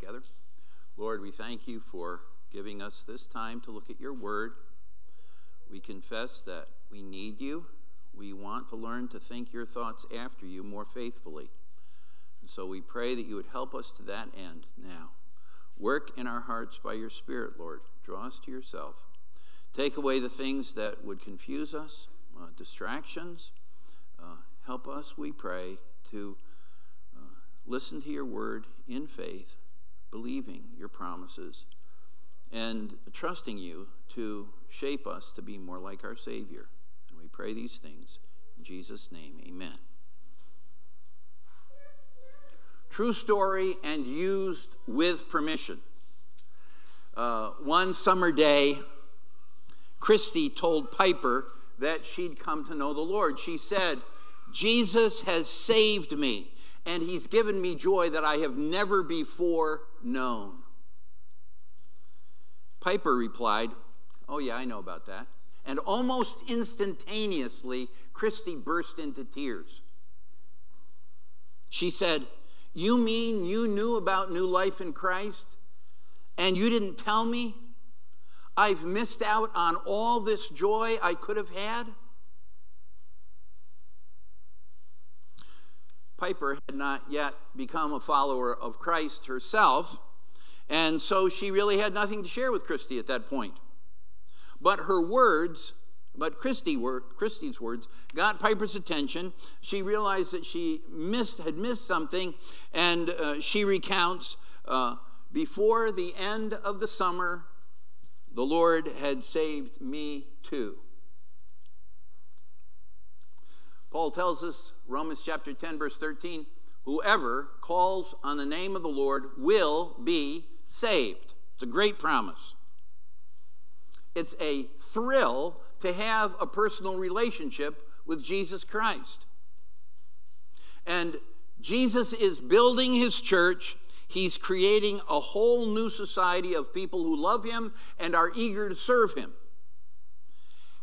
together. Lord, we thank you for giving us this time to look at your word. We confess that we need you. We want to learn to think your thoughts after you more faithfully. And so we pray that you would help us to that end now. Work in our hearts by your Spirit, Lord. Draw us to yourself. Take away the things that would confuse us, uh, distractions. Uh, help us, we pray, to uh, listen to your word in faith, believing your promises, and trusting you to shape us to be more like our Savior. And we pray these things in Jesus' name. Amen. True story and used with permission. Uh, one summer day, Christy told Piper that she'd come to know the Lord. She said, Jesus has saved me, and he's given me joy that I have never before known. Piper replied, Oh, yeah, I know about that. And almost instantaneously, Christy burst into tears. She said, You mean you knew about new life in Christ and you didn't tell me? I've missed out on all this joy I could have had? Piper had not yet become a follower of Christ herself, and so she really had nothing to share with Christy at that point. But her words, but Christy word, Christy's words, got Piper's attention. She realized that she missed, had missed something, and uh, she recounts uh, before the end of the summer, the Lord had saved me too. Paul tells us, Romans chapter 10, verse 13, whoever calls on the name of the Lord will be saved. It's a great promise. It's a thrill to have a personal relationship with Jesus Christ. And Jesus is building his church. He's creating a whole new society of people who love him and are eager to serve him.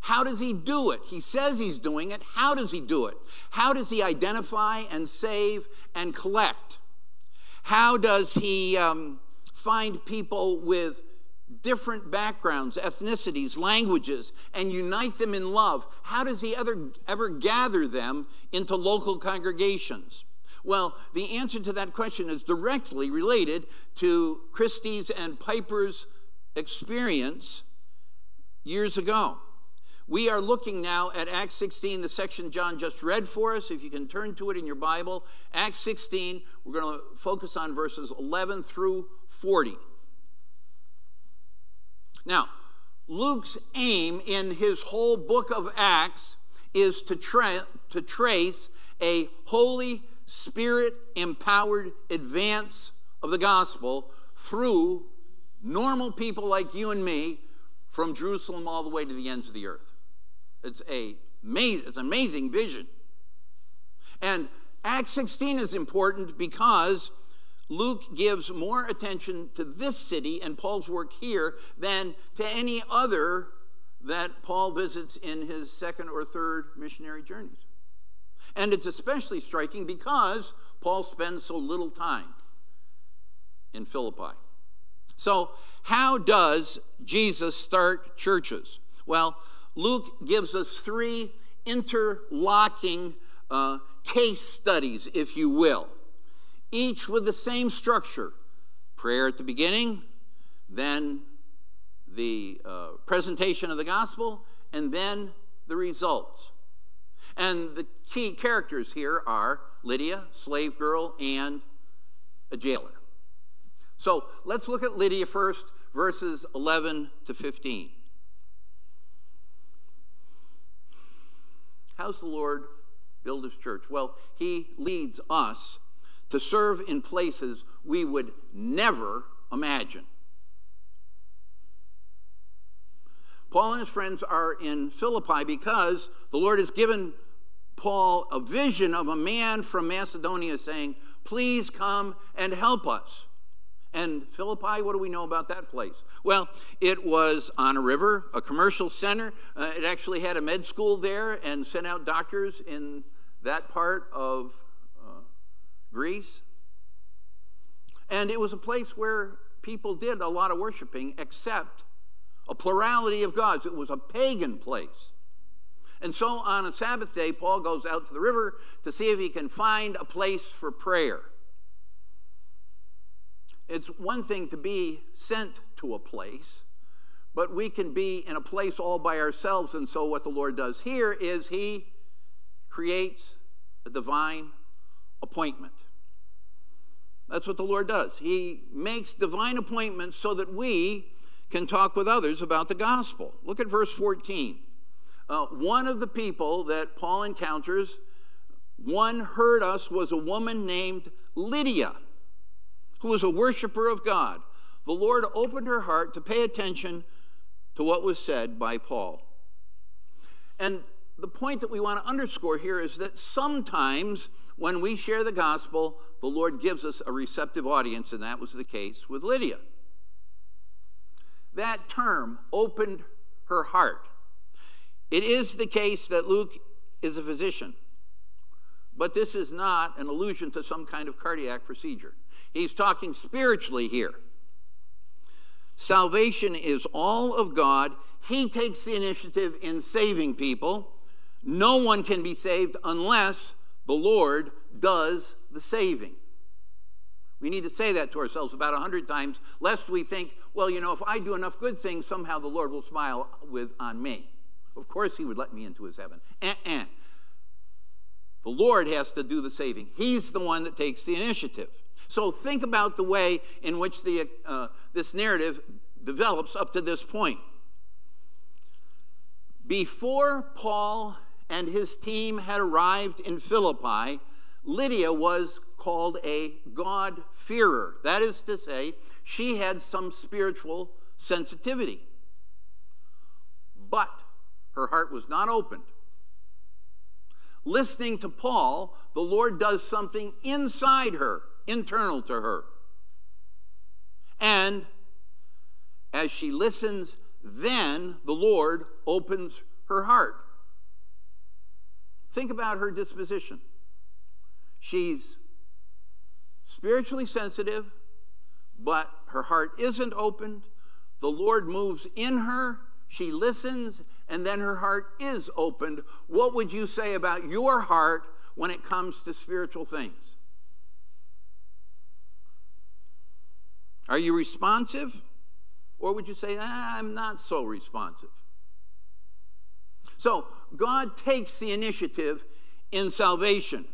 How does he do it? He says he's doing it. How does he do it? How does he identify and save and collect? How does he um, find people with different backgrounds, ethnicities, languages, and unite them in love? How does he ever, ever gather them into local congregations? Well, the answer to that question is directly related to Christy's and Piper's experience years ago. We are looking now at Acts 16, the section John just read for us. If you can turn to it in your Bible, Acts 16, we're going to focus on verses 11 through 40. Now, Luke's aim in his whole book of Acts is to, tra- to trace a Holy Spirit empowered advance of the gospel through normal people like you and me from Jerusalem all the way to the ends of the earth. It's a it's an amazing vision. And Acts 16 is important because Luke gives more attention to this city and Paul's work here than to any other that Paul visits in his second or third missionary journeys. And it's especially striking because Paul spends so little time in Philippi. So, how does Jesus start churches? Well, Luke gives us three interlocking uh, case studies, if you will, each with the same structure prayer at the beginning, then the uh, presentation of the gospel, and then the results. And the key characters here are Lydia, slave girl, and a jailer. So let's look at Lydia first, verses 11 to 15. How's the Lord build his church? Well, he leads us to serve in places we would never imagine. Paul and his friends are in Philippi because the Lord has given Paul a vision of a man from Macedonia saying, Please come and help us. And Philippi, what do we know about that place? Well, it was on a river, a commercial center. Uh, it actually had a med school there and sent out doctors in that part of uh, Greece. And it was a place where people did a lot of worshiping, except a plurality of gods. It was a pagan place. And so on a Sabbath day, Paul goes out to the river to see if he can find a place for prayer. It's one thing to be sent to a place, but we can be in a place all by ourselves. And so, what the Lord does here is He creates a divine appointment. That's what the Lord does. He makes divine appointments so that we can talk with others about the gospel. Look at verse 14. Uh, one of the people that Paul encounters, one heard us, was a woman named Lydia, who was a worshiper of God. The Lord opened her heart to pay attention to what was said by Paul. And the point that we want to underscore here is that sometimes when we share the gospel, the Lord gives us a receptive audience, and that was the case with Lydia. That term opened her heart. It is the case that Luke is a physician, but this is not an allusion to some kind of cardiac procedure. He's talking spiritually here. Salvation is all of God. He takes the initiative in saving people. No one can be saved unless the Lord does the saving. We need to say that to ourselves about a hundred times, lest we think, well, you know, if I do enough good things, somehow the Lord will smile with on me. Of course, he would let me into his heaven. Uh-uh. The Lord has to do the saving. He's the one that takes the initiative. So think about the way in which the, uh, this narrative develops up to this point. Before Paul and his team had arrived in Philippi, Lydia was called a God-fearer. That is to say, she had some spiritual sensitivity. But her heart was not opened. Listening to Paul, the Lord does something inside her, internal to her. And as she listens, then the Lord opens her heart. Think about her disposition. She's spiritually sensitive, but her heart isn't opened. The Lord moves in her, she listens, and then her heart is opened. What would you say about your heart when it comes to spiritual things? Are you responsive? Or would you say, ah, I'm not so responsive? So, God takes the initiative in salvation.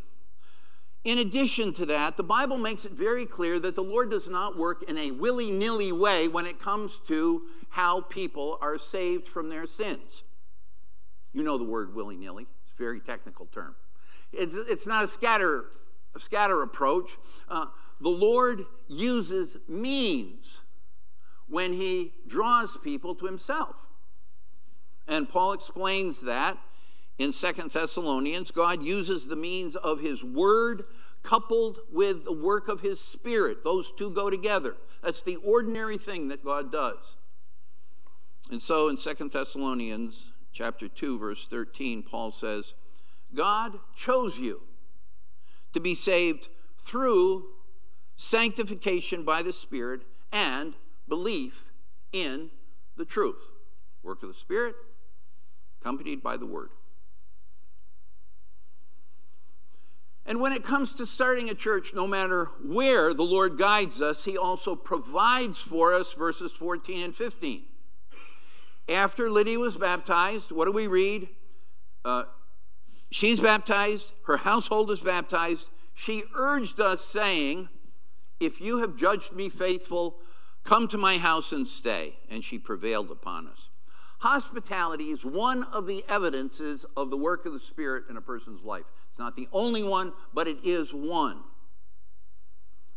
In addition to that, the Bible makes it very clear that the Lord does not work in a willy nilly way when it comes to how people are saved from their sins. You know the word willy nilly, it's a very technical term. It's, it's not a scatter, a scatter approach. Uh, the Lord uses means when he draws people to himself. And Paul explains that in Second Thessalonians. God uses the means of his word coupled with the work of his spirit. Those two go together. That's the ordinary thing that God does. And so in Second Thessalonians chapter 2 verse 13 Paul says, God chose you to be saved through sanctification by the Spirit and belief in the truth. Work of the Spirit, accompanied by the Word. And when it comes to starting a church, no matter where the Lord guides us, He also provides for us, verses 14 and 15. After Lydia was baptized, what do we read? Uh, she's baptized, her household is baptized. She urged us, saying, If you have judged me faithful, come to my house and stay. And she prevailed upon us. Hospitality is one of the evidences of the work of the Spirit in a person's life. It's not the only one, but it is one.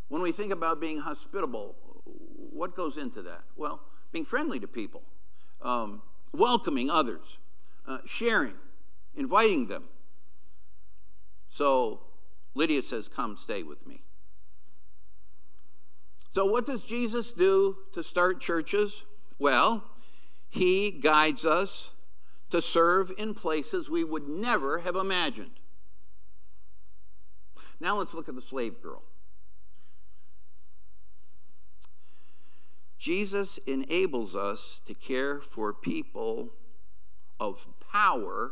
When we think about being hospitable, what goes into that? Well, being friendly to people, um, welcoming others, uh, sharing, inviting them. So Lydia says, Come stay with me. So, what does Jesus do to start churches? Well, he guides us to serve in places we would never have imagined. Now let's look at the slave girl. Jesus enables us to care for people of power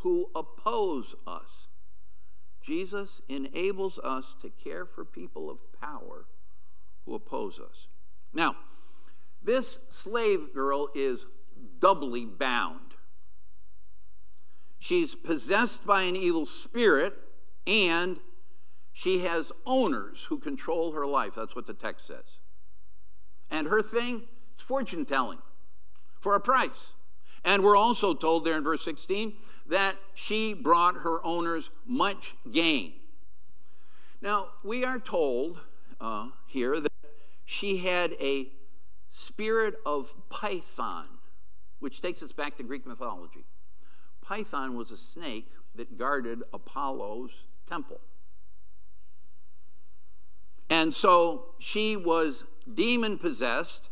who oppose us. Jesus enables us to care for people of power who oppose us. Now, this slave girl is doubly bound. She's possessed by an evil spirit and she has owners who control her life. That's what the text says. And her thing, it's fortune telling for a price. And we're also told there in verse 16 that she brought her owners much gain. Now, we are told uh, here that she had a spirit of Python, which takes us back to Greek mythology. Python was a snake that guarded Apollo's temple. And so she was demon possessed,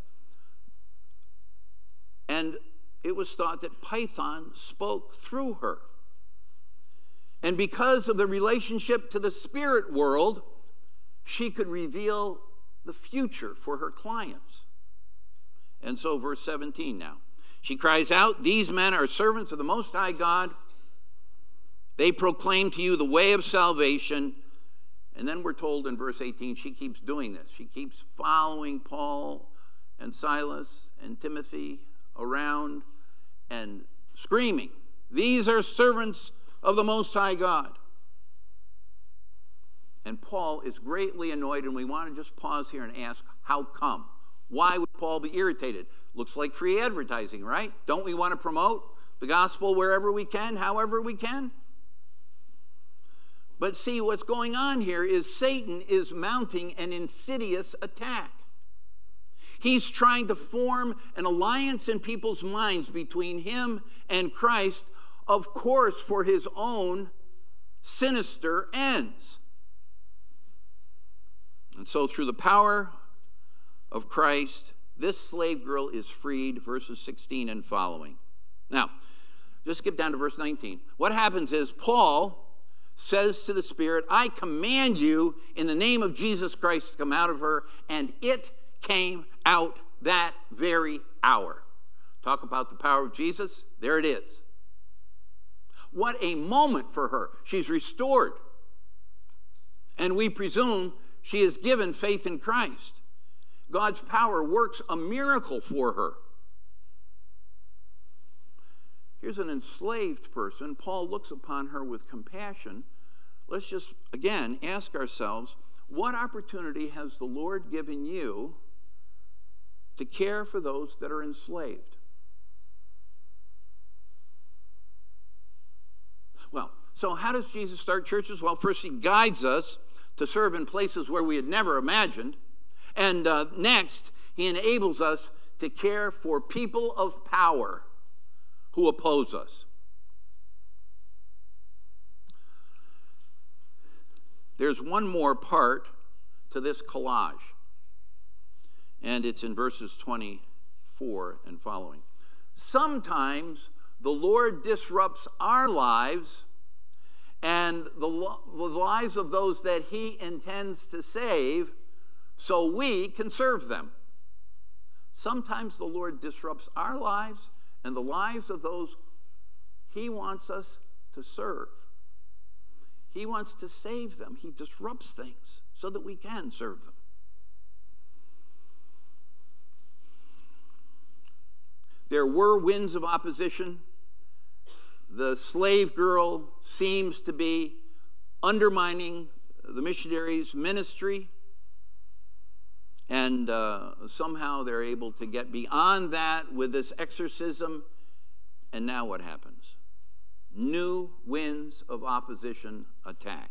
and it was thought that Python spoke through her. And because of the relationship to the spirit world, she could reveal the future for her clients. And so, verse 17 now. She cries out, These men are servants of the Most High God. They proclaim to you the way of salvation. And then we're told in verse 18, she keeps doing this. She keeps following Paul and Silas and Timothy around and screaming, These are servants of the Most High God. And Paul is greatly annoyed, and we want to just pause here and ask, How come? Why would Paul be irritated? Looks like free advertising, right? Don't we want to promote the gospel wherever we can, however we can? But see, what's going on here is Satan is mounting an insidious attack. He's trying to form an alliance in people's minds between him and Christ, of course, for his own sinister ends. And so, through the power of Christ, this slave girl is freed, verses 16 and following. Now, just skip down to verse 19. What happens is Paul says to the Spirit, I command you in the name of Jesus Christ to come out of her, and it came out that very hour. Talk about the power of Jesus. There it is. What a moment for her. She's restored. And we presume she is given faith in Christ. God's power works a miracle for her. Here's an enslaved person. Paul looks upon her with compassion. Let's just, again, ask ourselves what opportunity has the Lord given you to care for those that are enslaved? Well, so how does Jesus start churches? Well, first, he guides us to serve in places where we had never imagined. And uh, next, he enables us to care for people of power who oppose us. There's one more part to this collage, and it's in verses 24 and following. Sometimes the Lord disrupts our lives and the, the lives of those that He intends to save so we can serve them. Sometimes the Lord disrupts our lives and the lives of those He wants us to serve. He wants to save them. He disrupts things so that we can serve them. There were winds of opposition. The slave girl seems to be undermining the missionaries' ministry and uh, somehow they're able to get beyond that with this exorcism. And now what happens? New winds of opposition attack.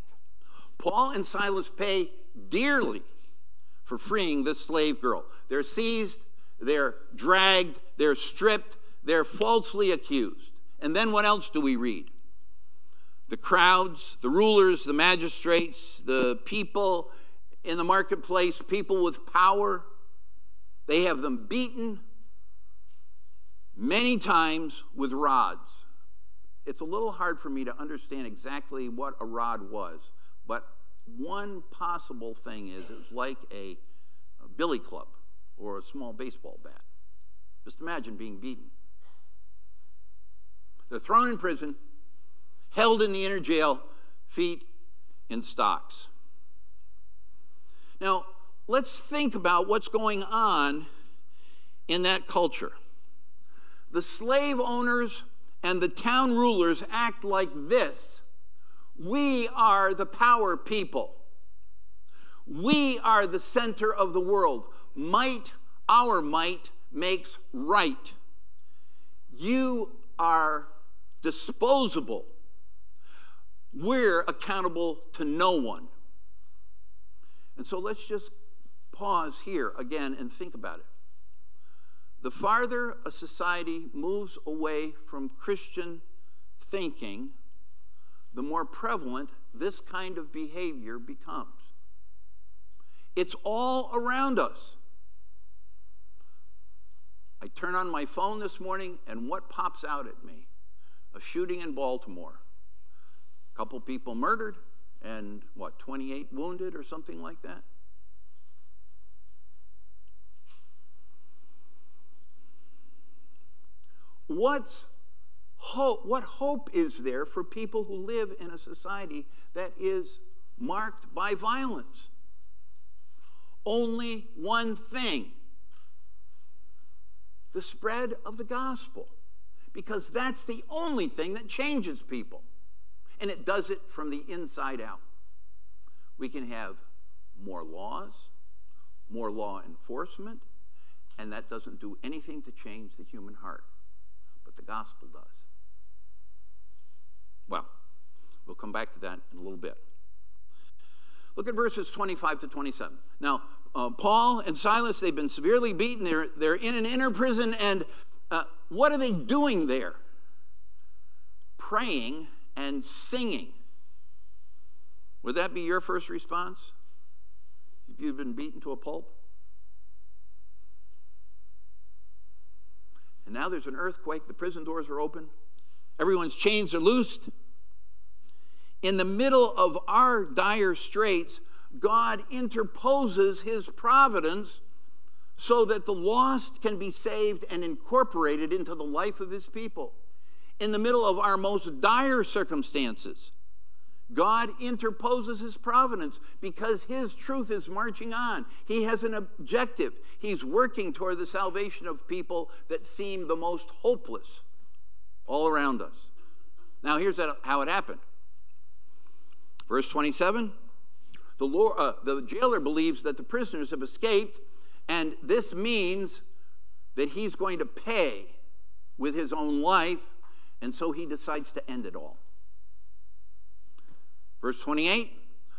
Paul and Silas pay dearly for freeing this slave girl. They're seized, they're dragged, they're stripped, they're falsely accused. And then what else do we read? The crowds, the rulers, the magistrates, the people in the marketplace people with power. They have them beaten many times with rods. It's a little hard for me to understand exactly what a rod was, but one possible thing is it's like a, a billy club or a small baseball bat. Just imagine being beaten. They're thrown in prison, held in the inner jail, feet in stocks. Now, let's think about what's going on in that culture. The slave owners and the town rulers act like this We are the power people. We are the center of the world. Might, our might, makes right. You are disposable. We're accountable to no one. And so let's just pause here again and think about it. The farther a society moves away from Christian thinking, the more prevalent this kind of behavior becomes. It's all around us. I turn on my phone this morning, and what pops out at me? A shooting in Baltimore. A couple people murdered, and what, 28 wounded or something like that? What's hope? What hope is there for people who live in a society that is marked by violence? Only one thing the spread of the gospel, because that's the only thing that changes people. And it does it from the inside out. We can have more laws, more law enforcement, and that doesn't do anything to change the human heart But the gospel does. Well, we'll come back to that in a little bit. Look at verses 25 to 27. Now, uh, Paul and Silas, they've been severely beaten. They're, they're in an inner prison, and uh, what are they doing there? Praying and singing. Would that be your first response? If you've been beaten to a pulp? And now there's an earthquake, the prison doors are open, everyone's chains are loosed. In the middle of our dire straits, God interposes his providence so that the lost can be saved and incorporated into the life of his people. In the middle of our most dire circumstances, God interposes his providence because his truth is marching on. He has an objective. He's working toward the salvation of people that seem the most hopeless all around us. Now, here's how it happened. Verse 27 the, Lord, uh, the jailer believes that the prisoners have escaped, and this means that he's going to pay with his own life, and so he decides to end it all. Verse 28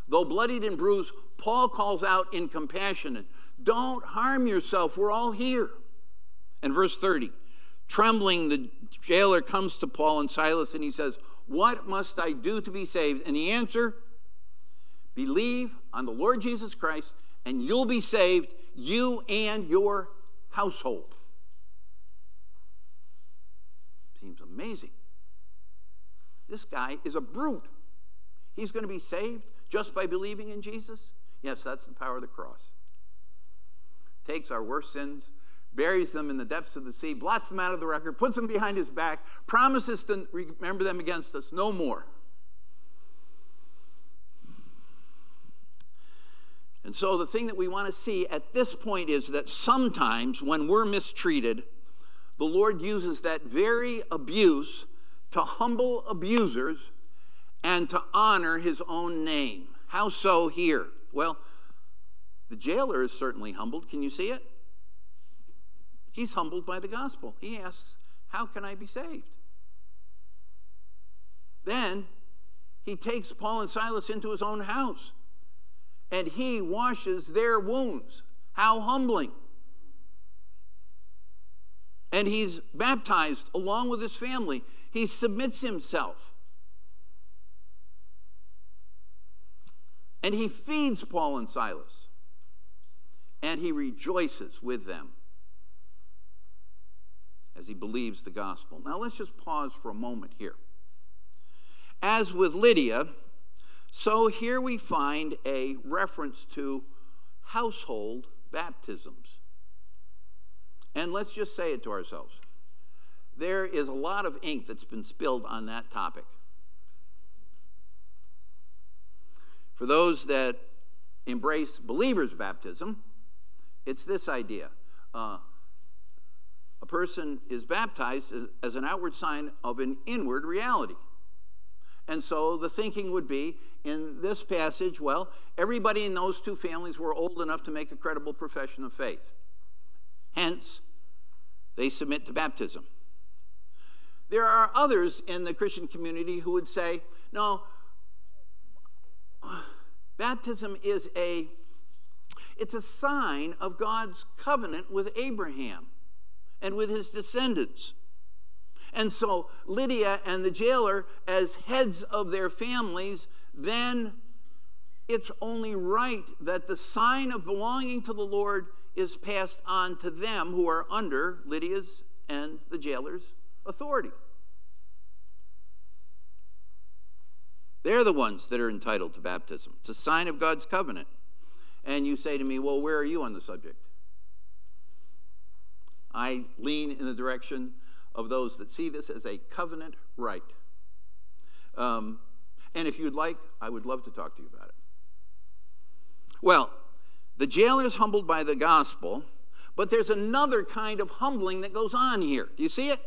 Though bloodied and bruised, Paul calls out in compassion, Don't harm yourself, we're all here. And verse 30 Trembling, the jailer comes to Paul and Silas and he says, What must I do to be saved? And the answer Believe on the Lord Jesus Christ, and you'll be saved, you and your household. Seems amazing. This guy is a brute. He's going to be saved just by believing in Jesus? Yes, that's the power of the cross. Takes our worst sins, buries them in the depths of the sea, blots them out of the record, puts them behind his back, promises to remember them against us no more. And so, the thing that we want to see at this point is that sometimes when we're mistreated, the Lord uses that very abuse to humble abusers and to honor his own name. How so here? Well, the jailer is certainly humbled. Can you see it? He's humbled by the gospel. He asks, How can I be saved? Then he takes Paul and Silas into his own house and he washes their wounds. How humbling. And he's baptized along with his family. He submits himself. And he feeds Paul and Silas, and he rejoices with them as he believes the gospel. Now, let's just pause for a moment here. As with Lydia, so here we find a reference to household baptisms. And let's just say it to ourselves. There is a lot of ink that's been spilled on that topic. For those that embrace believers' baptism, it's this idea. Uh, a person is baptized as, as an outward sign of an inward reality. And so the thinking would be in this passage, well, everybody in those two families were old enough to make a credible profession of faith. Hence, they submit to baptism. There are others in the Christian community who would say, no, baptism is a it's a sign of God's covenant with Abraham and with his descendants. And so Lydia and the jailer, as heads of their families, then it's only right that the sign of belonging to the Lord is passed on to them who are under Lydia's and the jailer's authority. They're the ones that are entitled to baptism. It's a sign of God's covenant. And you say to me, Well, where are you on the subject? I lean in the direction of those that see this as a covenant right. Um, and if you'd like, I would love to talk to you about it. Well, the jailer is humbled by the gospel, but there's another kind of humbling that goes on here. Do you see it?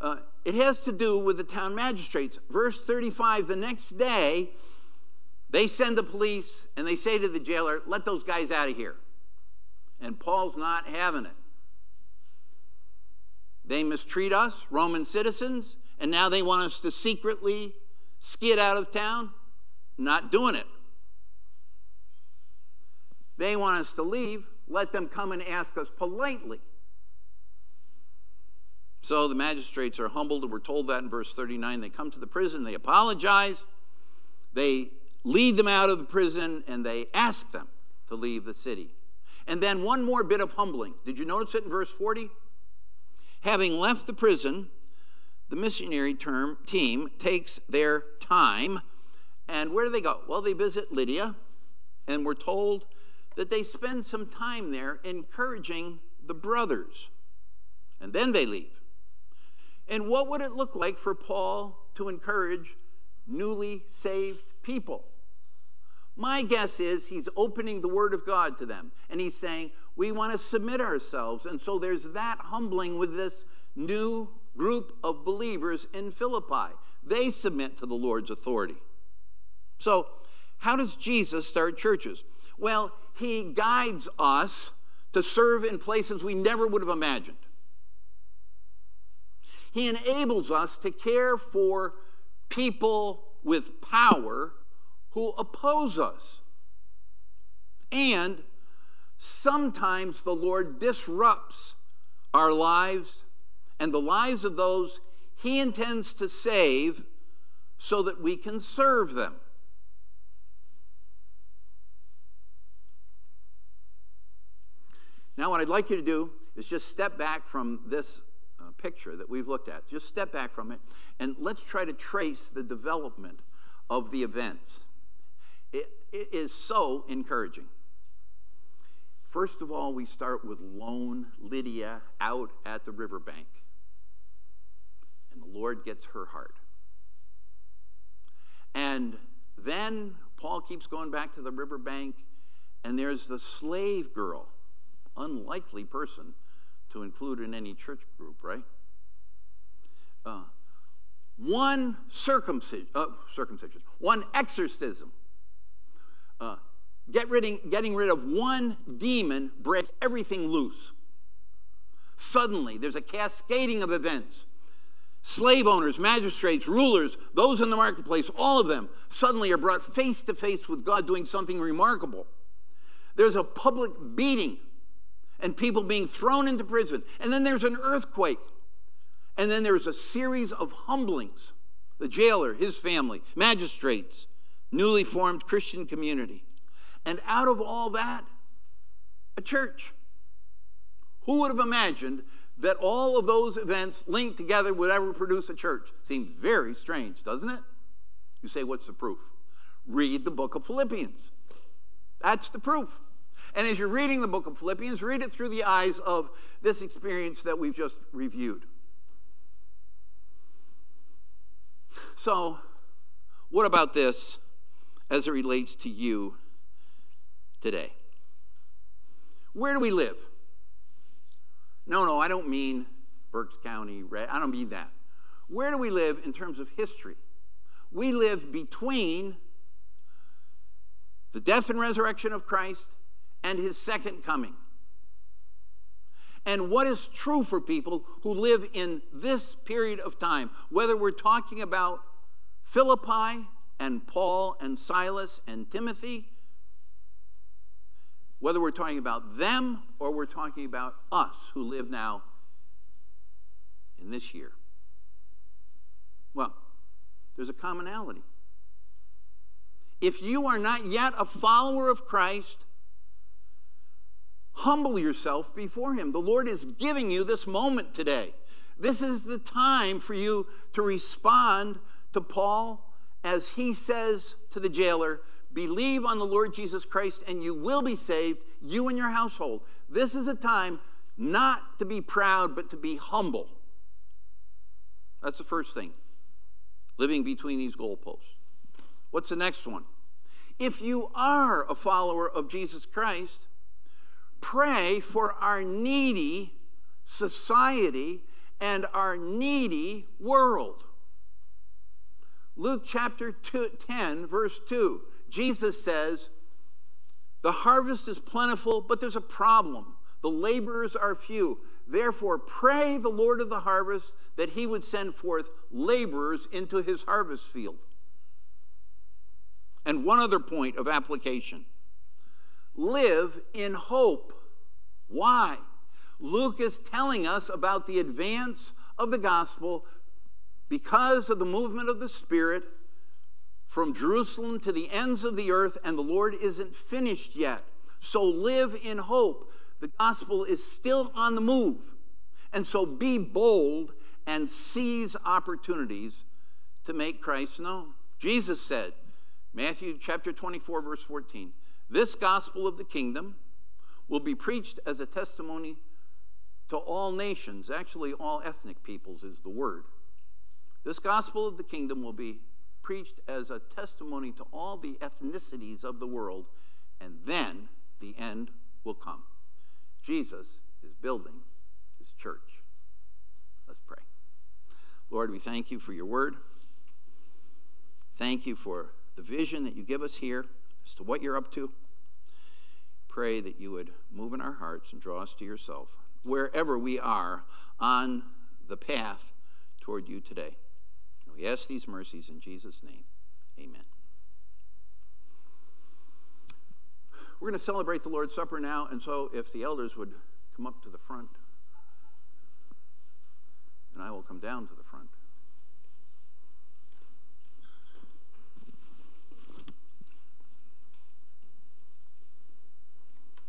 Uh, it has to do with the town magistrates. Verse 35 the next day, they send the police and they say to the jailer, Let those guys out of here. And Paul's not having it. They mistreat us, Roman citizens, and now they want us to secretly skid out of town. Not doing it. They want us to leave. Let them come and ask us politely. So the magistrates are humbled, we're told that in verse 39. They come to the prison, they apologize, they lead them out of the prison, and they ask them to leave the city. And then one more bit of humbling. Did you notice it in verse 40? Having left the prison, the missionary term, team takes their time. And where do they go? Well, they visit Lydia, and we're told that they spend some time there encouraging the brothers. And then they leave. And what would it look like for Paul to encourage newly saved people? My guess is he's opening the Word of God to them and he's saying, We want to submit ourselves. And so there's that humbling with this new group of believers in Philippi. They submit to the Lord's authority. So, how does Jesus start churches? Well, he guides us to serve in places we never would have imagined. He enables us to care for people with power who oppose us. And sometimes the Lord disrupts our lives and the lives of those He intends to save so that we can serve them. Now, what I'd like you to do is just step back from this uh, picture that we've looked at. Just step back from it and let's try to trace the development of the events. It, it is so encouraging. First of all, we start with lone Lydia out at the riverbank. And the Lord gets her heart. And then Paul keeps going back to the riverbank, and there's the slave girl, unlikely person to include in any church group, right? Uh, one circumcision, uh, circumcision, one exorcism uh, get getting rid of one demon breaks everything loose. Suddenly, there's a cascading of events. Slave owners, magistrates, rulers, those in the marketplace, all of them suddenly are brought face to face with God doing something remarkable. There's a public beating and people being thrown into prison. And then there's an earthquake. And then there's a series of humblings. The jailer, his family, magistrates, newly formed Christian community. And out of all that, a church. Who would have imagined that all of those events linked together would ever produce a church? Seems very strange, doesn't it? You say, what's the proof? Read the book of Philippians. That's the proof. And as you're reading the book of Philippians, read it through the eyes of this experience that we've just reviewed. So, what about this as it relates to you today? Where do we live? No, no, I don't mean Berks County. I don't mean that. Where do we live in terms of history? We live between the death and resurrection of Christ and his second coming. And what is true for people who live in this period of time, whether we're talking about Philippi and Paul and Silas and Timothy, whether we're talking about them or we're talking about us who live now in this year. Well, there's a commonality. If you are not yet a follower of Christ, humble yourself before Him. The Lord is giving you this moment today. This is the time for you to respond to Paul as he says to the jailer, Believe on the Lord Jesus Christ and you will be saved, you and your household. This is a time not to be proud, but to be humble. That's the first thing. Living between these goalposts. What's the next one? If you are a follower of Jesus Christ, pray for our needy society and our needy world. Luke chapter two, 10, verse 2, Jesus says, The harvest is plentiful, but there's a problem. The laborers are few. Therefore, pray the Lord of the harvest that he would send forth laborers into his harvest field. And one other point of application live in hope. Why? Luke is telling us about the advance of the gospel because of the movement of the Spirit from Jerusalem to the ends of the earth, and the Lord isn't finished yet. So live in hope. The gospel is still on the move. And so be bold and seize opportunities to make Christ known. Jesus said, Matthew chapter 24, verse 14, this gospel of the kingdom will be preached as a testimony to all nations, actually, all ethnic peoples is the word. This gospel of the kingdom will be preached as a testimony to all the ethnicities of the world, and then the end will come. Jesus is building his church. Let's pray. Lord, we thank you for your word. Thank you for the vision that you give us here as to what you're up to. Pray that you would move in our hearts and draw us to yourself wherever we are on the path toward you today. We ask these mercies in Jesus' name. Amen. We're going to celebrate the Lord's Supper now, and so if the elders would come up to the front, and I will come down to the front.